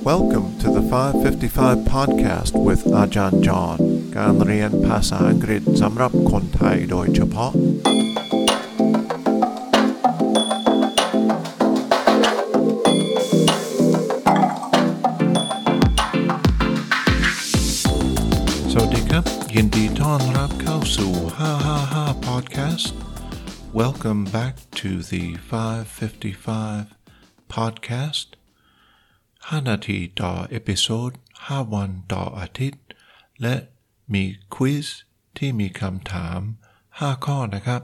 Welcome to the 555 podcast with อาจารย์จอห์นการเรียนภาษาอังกฤษสำหรับคนไทยโดยเฉพาะ สวัสดีครับ ยินดีต้อนรับเข้าสู่ 555 podcast Welcome back to the 555 podcast 5นาทีต่อเอพิโซด5วันต่ออาทิตย์ และมีควิสที่มีคำถาม 5 ข้อนะครับ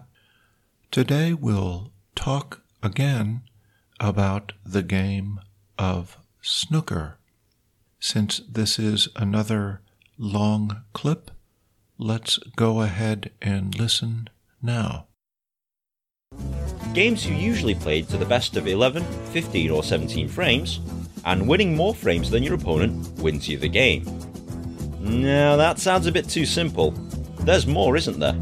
Today we'll talk again about the game of snooker. Since this is another long clip, let's go ahead and listen now. Games are usually played to the best of 11, 15, or 17 frames, and winning more frames than your opponent wins you the game. Now, that sounds a bit too simple. There's more, isn't there?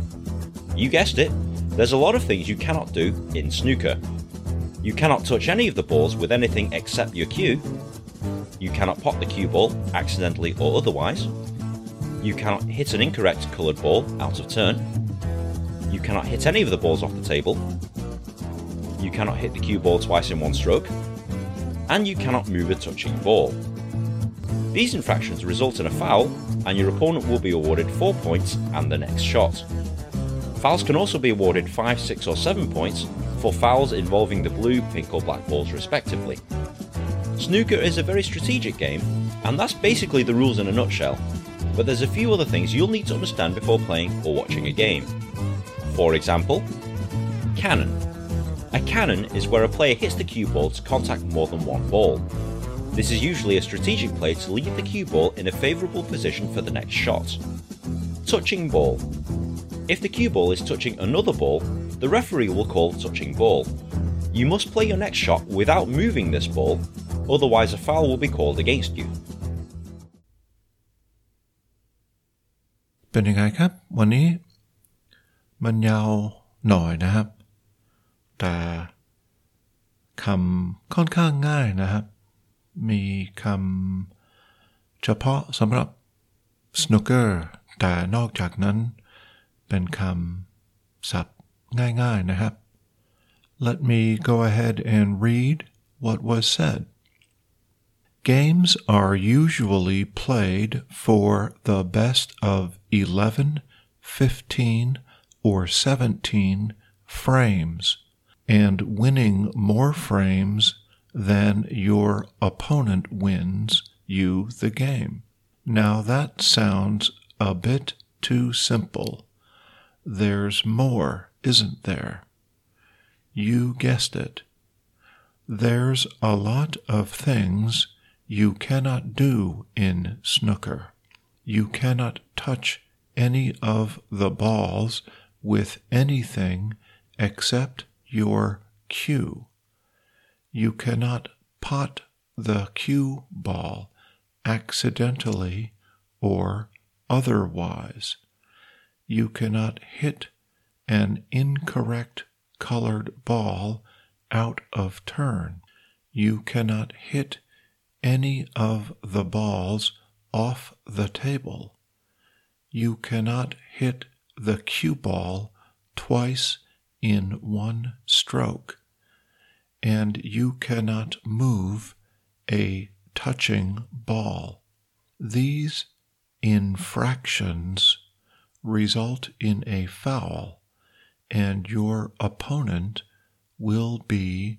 You guessed it, there's a lot of things you cannot do in snooker. You cannot touch any of the balls with anything except your cue. You cannot pot the cue ball, accidentally or otherwise. You cannot hit an incorrect coloured ball out of turn. You cannot hit any of the balls off the table. You cannot hit the cue ball twice in one stroke. And you cannot move a touching ball. These infractions result in a foul, and your opponent will be awarded 4 points and the next shot. Fouls can also be awarded 5, 6, or 7 points for fouls involving the blue, pink, or black balls, respectively. Snooker is a very strategic game, and that's basically the rules in a nutshell, but there's a few other things you'll need to understand before playing or watching a game. For example, cannon. A cannon is where a player hits the cue ball to contact more than one ball. This is usually a strategic play to leave the cue ball in a favourable position for the next shot. Touching ball. If the cue ball is touching another ball, the referee will call touching ball. You must play your next shot without moving this ball, otherwise a foul will be called against you. เป็นยังไงครับ วันนี้มันยาวหน่อยนะครับ แต่คำค่อนข้างง่ายนะครับ มีคำเฉพาะสำหรับ snooker แต่นอกจากนั้นเป็นคำศัพท์ง่ายๆนะครับ Let me go ahead and read what was said. Games are usually played for the best of 11, 15, or 17 frames, and winning more frames than your opponent wins you the game. Now that sounds a bit too simple. There's more, isn't there? You guessed it. There's a lot of things you cannot do in snooker. You cannot touch any of the balls with anything except your cue. You cannot pot the cue ball accidentally or otherwise. You cannot hit an incorrect colored ball out of turn. You cannot hit any of the balls off the table. You cannot hit the cue ball twice in one stroke. And you cannot move a touching ball. These infractions result in a foul, and your opponent will be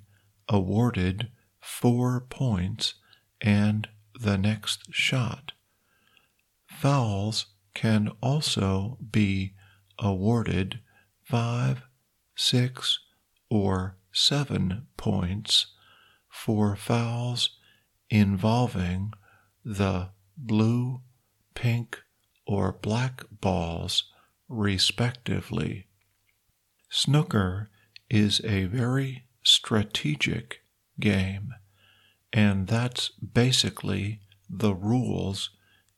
awarded four points and the next shot. Fouls can also be awarded five, six, or seven points for fouls involving the blue, pink, or black balls, respectively. Snooker is a very strategic game, and that's basically the rules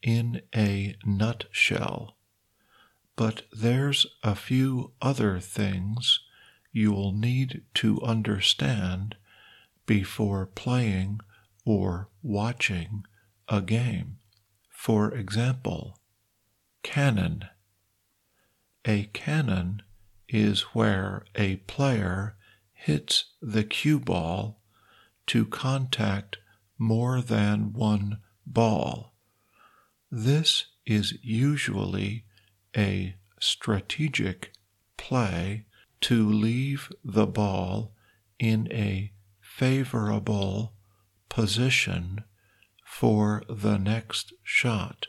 in a nutshell. But there's a few other things you'll need to understand before playing or watching a game. For example, cannon. A cannon is where a player hits the cue ball to contact more than one ball. This is usually a strategic play to leave the ball in a favorable position for the next shot.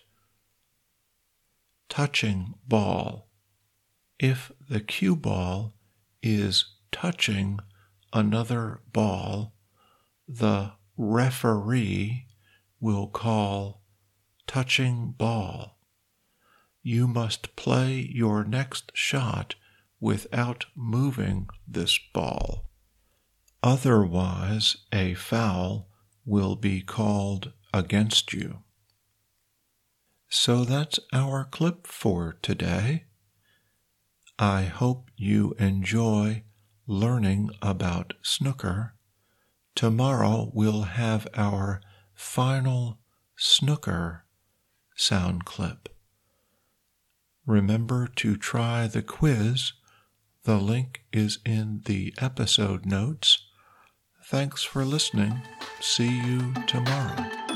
Touching ball. If the cue ball is touching another ball, the referee will call touching ball. You must play your next shot without moving this ball. Otherwise, a foul will be called against you. So that's our clip for today. I hope you enjoy learning about snooker. Tomorrow we'll have our final snooker sound clip. Remember to try the quiz. The link is in the episode notes. Thanks for listening. See you tomorrow.